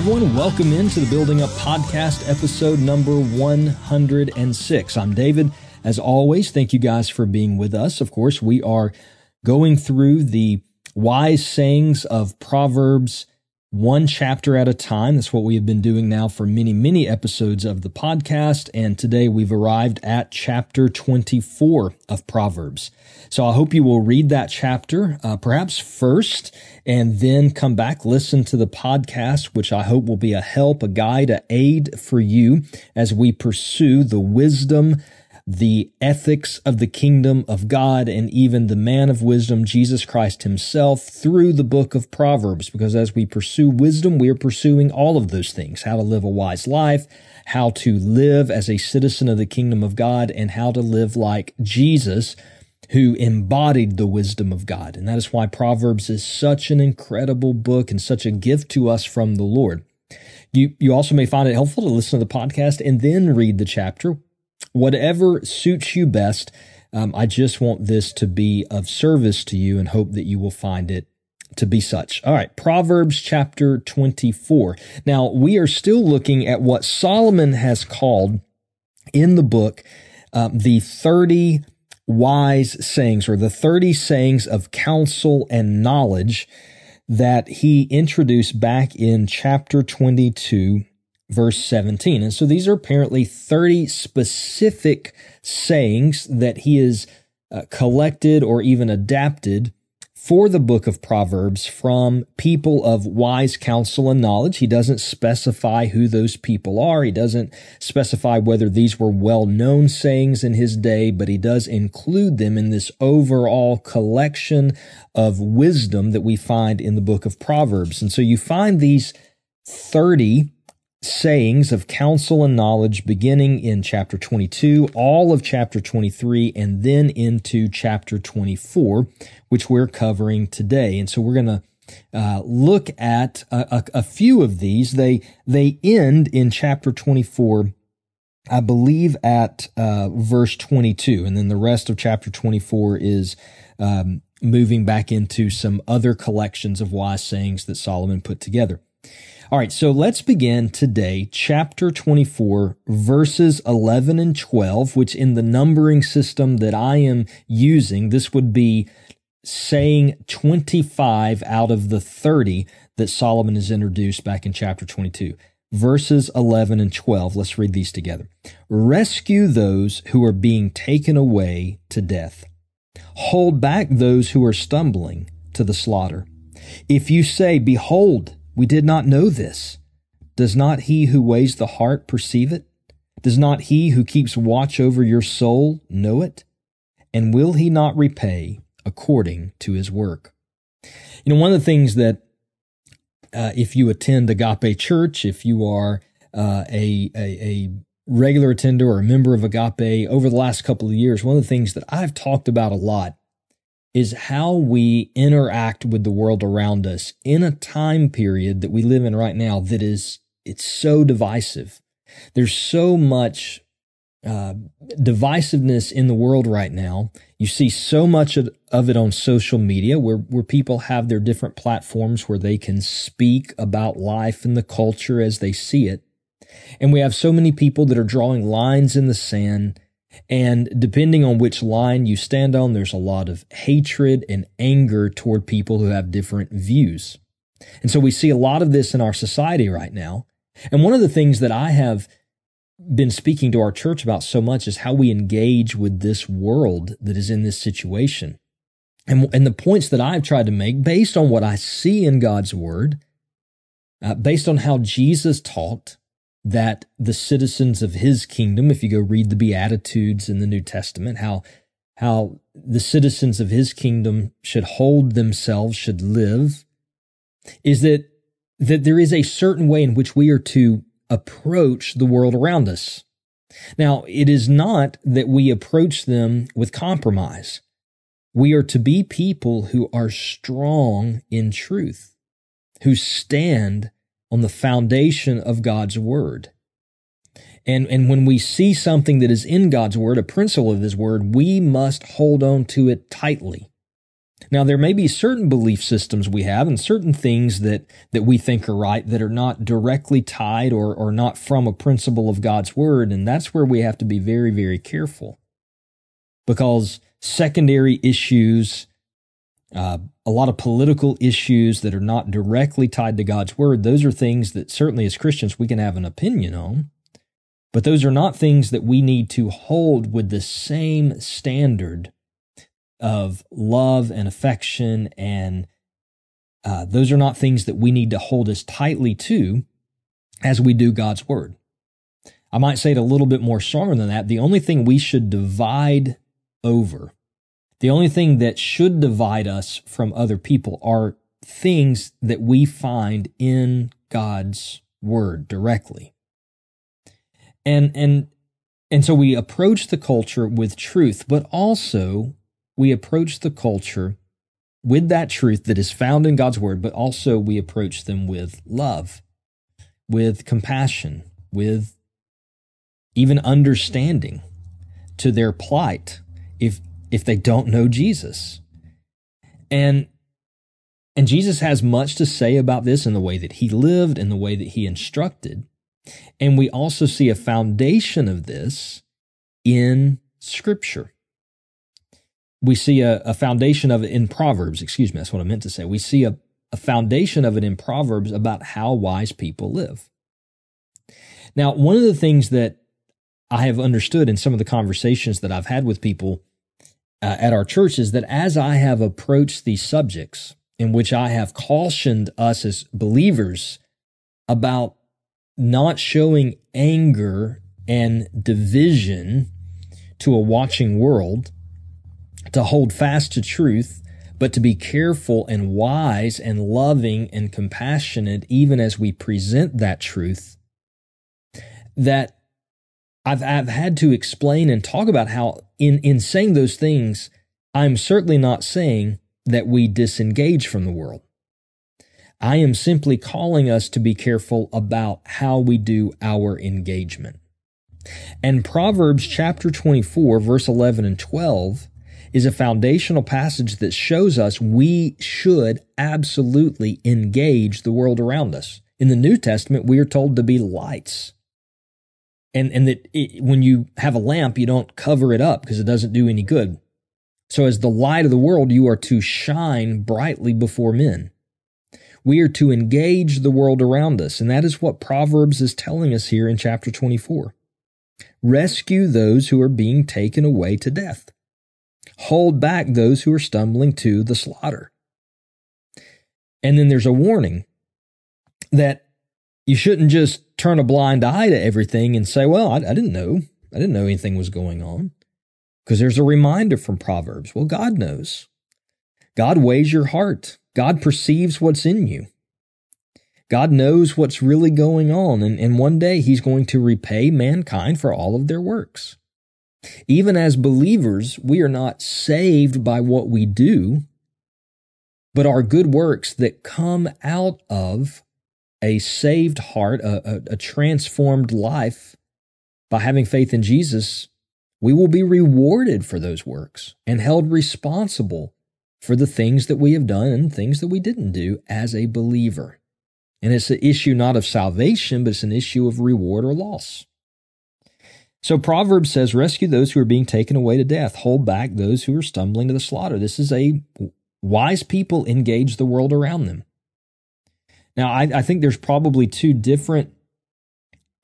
everyone. Welcome into the Building Up Podcast, episode number 106. I'm David. As always, thank you guys for being with us. Of course, we are going through the wise sayings of Proverbs one chapter at a time. That's what we have been doing now for many, many episodes of the podcast. And today we've arrived at chapter 24 of Proverbs. So I hope you will read that chapter, uh, perhaps first, and then come back, listen to the podcast, which I hope will be a help, a guide, a aid for you as we pursue the wisdom the ethics of the kingdom of God and even the man of wisdom, Jesus Christ himself, through the book of Proverbs. Because as we pursue wisdom, we are pursuing all of those things how to live a wise life, how to live as a citizen of the kingdom of God, and how to live like Jesus, who embodied the wisdom of God. And that is why Proverbs is such an incredible book and such a gift to us from the Lord. You, you also may find it helpful to listen to the podcast and then read the chapter whatever suits you best. Um, I just want this to be of service to you and hope that you will find it to be such. All right, Proverbs chapter 24. Now, we are still looking at what Solomon has called in the book um, the 30 wise sayings or the 30 sayings of counsel and knowledge that he introduced back in chapter 22 verse 17. And so these are apparently 30 specific sayings that he has uh, collected or even adapted for the book of Proverbs from people of wise counsel and knowledge. He doesn't specify who those people are. He doesn't specify whether these were well known sayings in his day, but he does include them in this overall collection of wisdom that we find in the book of Proverbs. And so you find these 30 sayings of counsel and knowledge beginning in chapter 22, all of chapter 23, and then into chapter 24, which we're covering today. And so we're going to uh, look at a, a, a, few of these. They they end in chapter 24, I believe, at uh, verse 22, and then the rest of chapter 24 is um, moving back into some other collections of wise sayings that Solomon put together. All right, so let's begin today, chapter 24, verses 11 and 12, which in the numbering system that I am using, this would be saying 25 out of the 30 that Solomon has introduced back in chapter 22. Verses 11 and 12, let's read these together. Rescue those who are being taken away to death. Hold back those who are stumbling to the slaughter. If you say, Behold, we did not know this. Does not he who weighs the heart perceive it? Does not he who keeps watch over your soul know it? And will he not repay according to his work? You know, one of the things that uh, if you attend Agape Church, if you are uh, a, a, a regular attender or a member of Agape over the last couple of years, one of the things that I've talked about a lot is how we interact with the world around us in a time period that we live in right now that is it's so divisive. There's so much uh, divisiveness in the world right now. You see so much of, of it on social media where, where people have their different platforms where they can speak about life and the culture as they see it. And we have so many people that are drawing lines in the sand and depending on which line you stand on, there's a lot of hatred and anger toward people who have different views. And so we see a lot of this in our society right now. And one of the things that I have been speaking to our church about so much is how we engage with this world that is in this situation. And, and the points that I've tried to make based on what I see in God's word, uh, based on how Jesus taught, that the citizens of his kingdom, if you go read the Beatitudes in the New Testament, how how the citizens of his kingdom should hold themselves, should live, is that that there is a certain way in which we are to approach the world around us. Now, it is not that we approach them with compromise. We are to be people who are strong in truth, who stand on the foundation of God's word. And, and when we see something that is in God's word, a principle of his word, we must hold on to it tightly. Now, there may be certain belief systems we have and certain things that, that we think are right that are not directly tied or, or not from a principle of God's word. And that's where we have to be very, very careful because secondary issues, uh, a lot of political issues that are not directly tied to God's word, those are things that certainly as Christians we can have an opinion on. But those are not things that we need to hold with the same standard of love and affection. And uh, those are not things that we need to hold as tightly to as we do God's word. I might say it a little bit more stronger than that. The only thing we should divide over, the only thing that should divide us from other people are things that we find in God's word directly. And, and, and so we approach the culture with truth, but also we approach the culture with that truth that is found in God's word, but also we approach them with love, with compassion, with even understanding to their plight if if they don't know Jesus. And and Jesus has much to say about this in the way that he lived and the way that he instructed. And we also see a foundation of this in scripture we see a, a foundation of it in Proverbs. Excuse me, that's what I meant to say. We see a, a foundation of it in Proverbs about how wise people live. Now, one of the things that I have understood in some of the conversations that I've had with people uh, at our church is that as I have approached these subjects, in which I have cautioned us as believers about not showing anger and division to a watching world, to hold fast to truth, but to be careful and wise and loving and compassionate, even as we present that truth, that I've, I've had to explain and talk about how, in, in saying those things, I'm certainly not saying that we disengage from the world. I am simply calling us to be careful about how we do our engagement. And Proverbs chapter 24, verse 11 and 12 is a foundational passage that shows us we should absolutely engage the world around us. In the New Testament, we are told to be lights. And, and that it, when you have a lamp, you don't cover it up because it doesn't do any good. So as the light of the world, you are to shine brightly before men. We are to engage the world around us. And that is what Proverbs is telling us here in chapter 24. Rescue those who are being taken away to death hold back those who are stumbling to the slaughter. And then there's a warning that you shouldn't just turn a blind eye to everything and say, well, I, I didn't know. I didn't know anything was going on. Because there's a reminder from Proverbs. Well, God knows. God weighs your heart. God perceives what's in you. God knows what's really going on. And, and one day he's going to repay mankind for all of their works. Even as believers, we are not saved by what we do, but our good works that come out of a saved heart, a, a, a, transformed life by having faith in Jesus, we will be rewarded for those works and held responsible for the things that we have done and things that we didn't do as a believer. And it's an issue not of salvation, but it's an issue of reward or loss. So Proverbs says, rescue those who are being taken away to death, hold back those who are stumbling to the slaughter. This is a wise people engage the world around them. Now, I, I think there's probably two different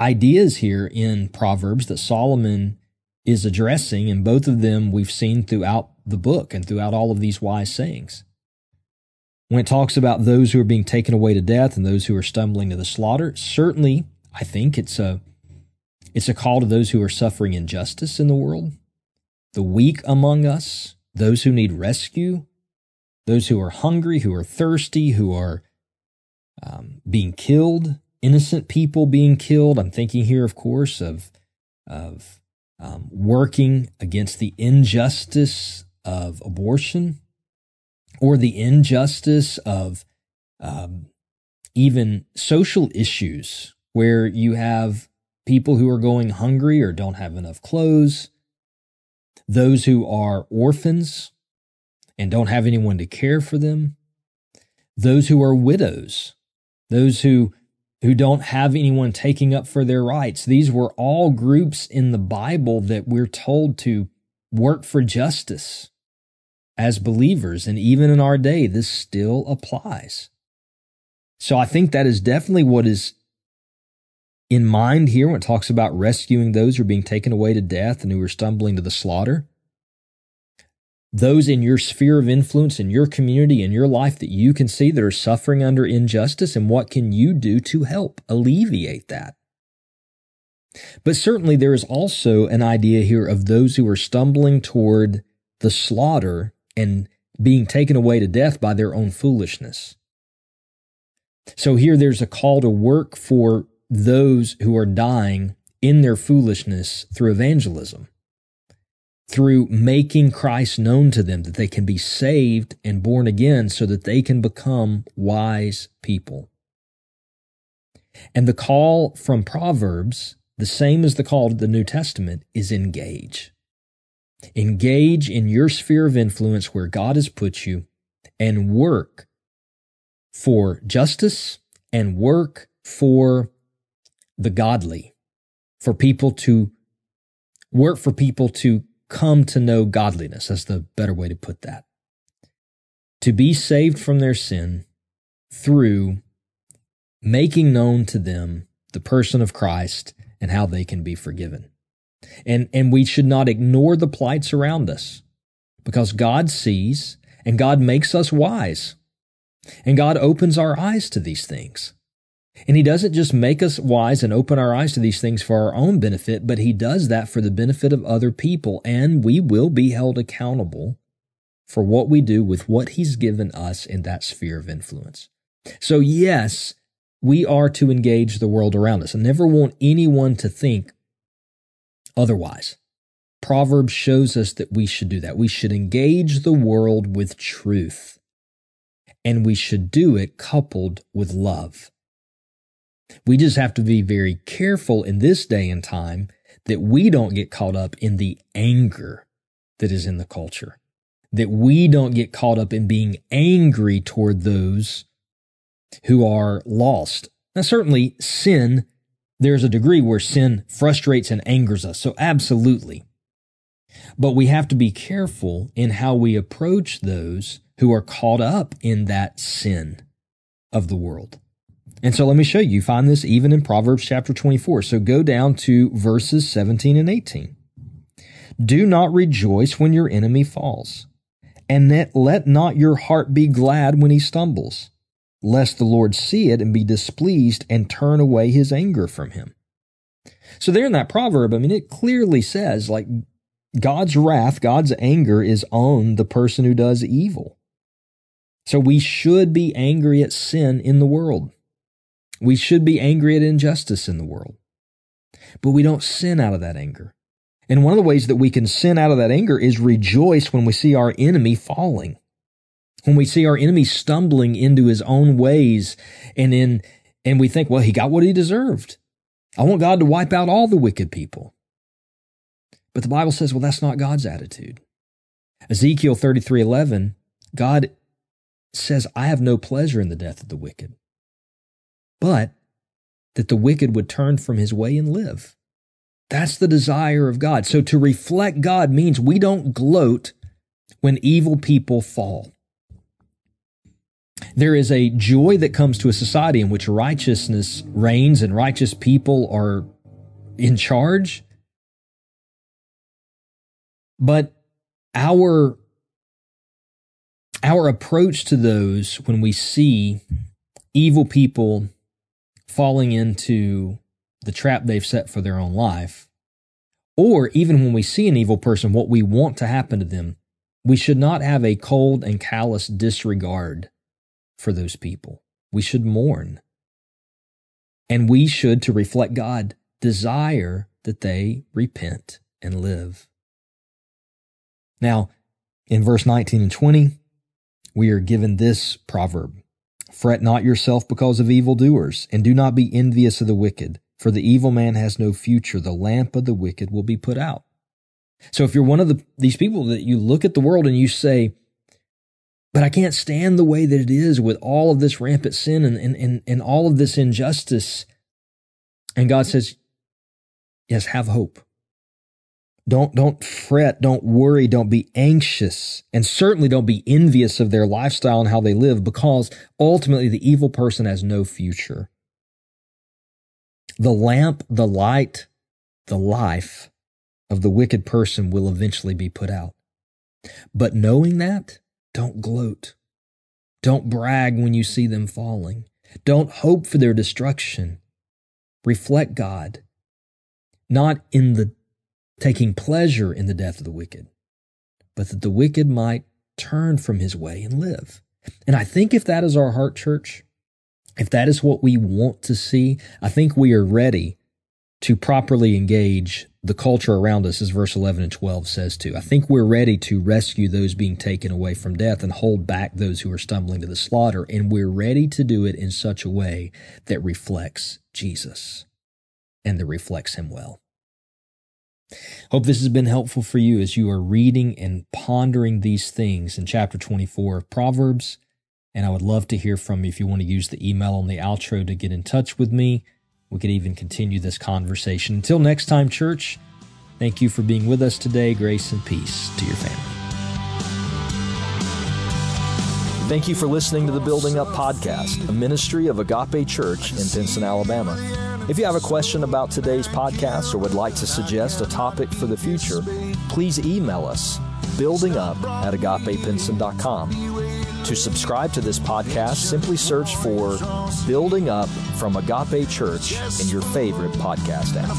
ideas here in Proverbs that Solomon is addressing, and both of them we've seen throughout the book and throughout all of these wise sayings. When it talks about those who are being taken away to death and those who are stumbling to the slaughter, certainly I think it's a it's a call to those who are suffering injustice in the world, the weak among us, those who need rescue, those who are hungry, who are thirsty, who are um, being killed, innocent people being killed. I'm thinking here, of course, of of um, working against the injustice of abortion or the injustice of um, even social issues where you have people who are going hungry or don't have enough clothes, those who are orphans, and don't have anyone to care for them, those who are widows, those who who don't have anyone taking up for their rights. These were all groups in the Bible that we're told to work for justice as believers. And even in our day, this still applies. So I think that is definitely what is in mind here when it talks about rescuing those who are being taken away to death and who are stumbling to the slaughter those in your sphere of influence, in your community, in your life that you can see that are suffering under injustice, and what can you do to help alleviate that? But certainly there is also an idea here of those who are stumbling toward the slaughter and being taken away to death by their own foolishness. So here there's a call to work for those who are dying in their foolishness through evangelism through making Christ known to them, that they can be saved and born again so that they can become wise people. And the call from Proverbs, the same as the call to the New Testament, is engage. Engage in your sphere of influence where God has put you and work for justice and work for the godly, for people to work for people to come to know godliness. That's the better way to put that. To be saved from their sin through making known to them the person of Christ and how they can be forgiven. And, and we should not ignore the plights around us because God sees and God makes us wise and God opens our eyes to these things. And he doesn't just make us wise and open our eyes to these things for our own benefit, but he does that for the benefit of other people. And we will be held accountable for what we do with what he's given us in that sphere of influence. So yes, we are to engage the world around us. I never want anyone to think otherwise. Proverbs shows us that we should do that. We should engage the world with truth. And we should do it coupled with love. We just have to be very careful in this day and time that we don't get caught up in the anger that is in the culture, that we don't get caught up in being angry toward those who are lost. Now, certainly sin, there's a degree where sin frustrates and angers us. So absolutely. But we have to be careful in how we approach those who are caught up in that sin of the world. And so let me show you. You find this even in Proverbs chapter 24. So go down to verses 17 and 18. Do not rejoice when your enemy falls, and let not your heart be glad when he stumbles, lest the Lord see it and be displeased and turn away his anger from him. So there in that proverb, I mean, it clearly says like God's wrath, God's anger is on the person who does evil. So we should be angry at sin in the world. We should be angry at injustice in the world, but we don't sin out of that anger. And one of the ways that we can sin out of that anger is rejoice when we see our enemy falling. When we see our enemy stumbling into his own ways and in, and we think, well, he got what he deserved. I want God to wipe out all the wicked people. But the Bible says, well, that's not God's attitude. Ezekiel 33 11, God says, I have no pleasure in the death of the wicked but that the wicked would turn from his way and live. That's the desire of God. So to reflect God means we don't gloat when evil people fall. There is a joy that comes to a society in which righteousness reigns and righteous people are in charge. But our our approach to those when we see evil people falling into the trap they've set for their own life, or even when we see an evil person, what we want to happen to them, we should not have a cold and callous disregard for those people. We should mourn. And we should, to reflect God, desire that they repent and live. Now, in verse 19 and 20, we are given this proverb Fret not yourself because of evildoers, and do not be envious of the wicked, for the evil man has no future. The lamp of the wicked will be put out. So if you're one of the, these people that you look at the world and you say, But I can't stand the way that it is with all of this rampant sin and, and, and, and all of this injustice. And God says, Yes, have hope. Don't, don't fret. Don't worry. Don't be anxious. And certainly don't be envious of their lifestyle and how they live because ultimately the evil person has no future. The lamp, the light, the life of the wicked person will eventually be put out. But knowing that, don't gloat. Don't brag when you see them falling. Don't hope for their destruction. Reflect God, not in the taking pleasure in the death of the wicked, but that the wicked might turn from his way and live. And I think if that is our heart, church, if that is what we want to see, I think we are ready to properly engage the culture around us, as verse 11 and 12 says to. I think we're ready to rescue those being taken away from death and hold back those who are stumbling to the slaughter. And we're ready to do it in such a way that reflects Jesus and that reflects Him well. Hope this has been helpful for you as you are reading and pondering these things in chapter 24 of Proverbs. And I would love to hear from you if you want to use the email on the outro to get in touch with me. We could even continue this conversation. Until next time, church, thank you for being with us today. Grace and peace to your family. Thank you for listening to the Building Up Podcast, a ministry of Agape Church in Pinson, Alabama. If you have a question about today's podcast or would like to suggest a topic for the future, please email us buildingup at agapepinson.com. To subscribe to this podcast, simply search for Building Up from Agape Church in your favorite podcast app.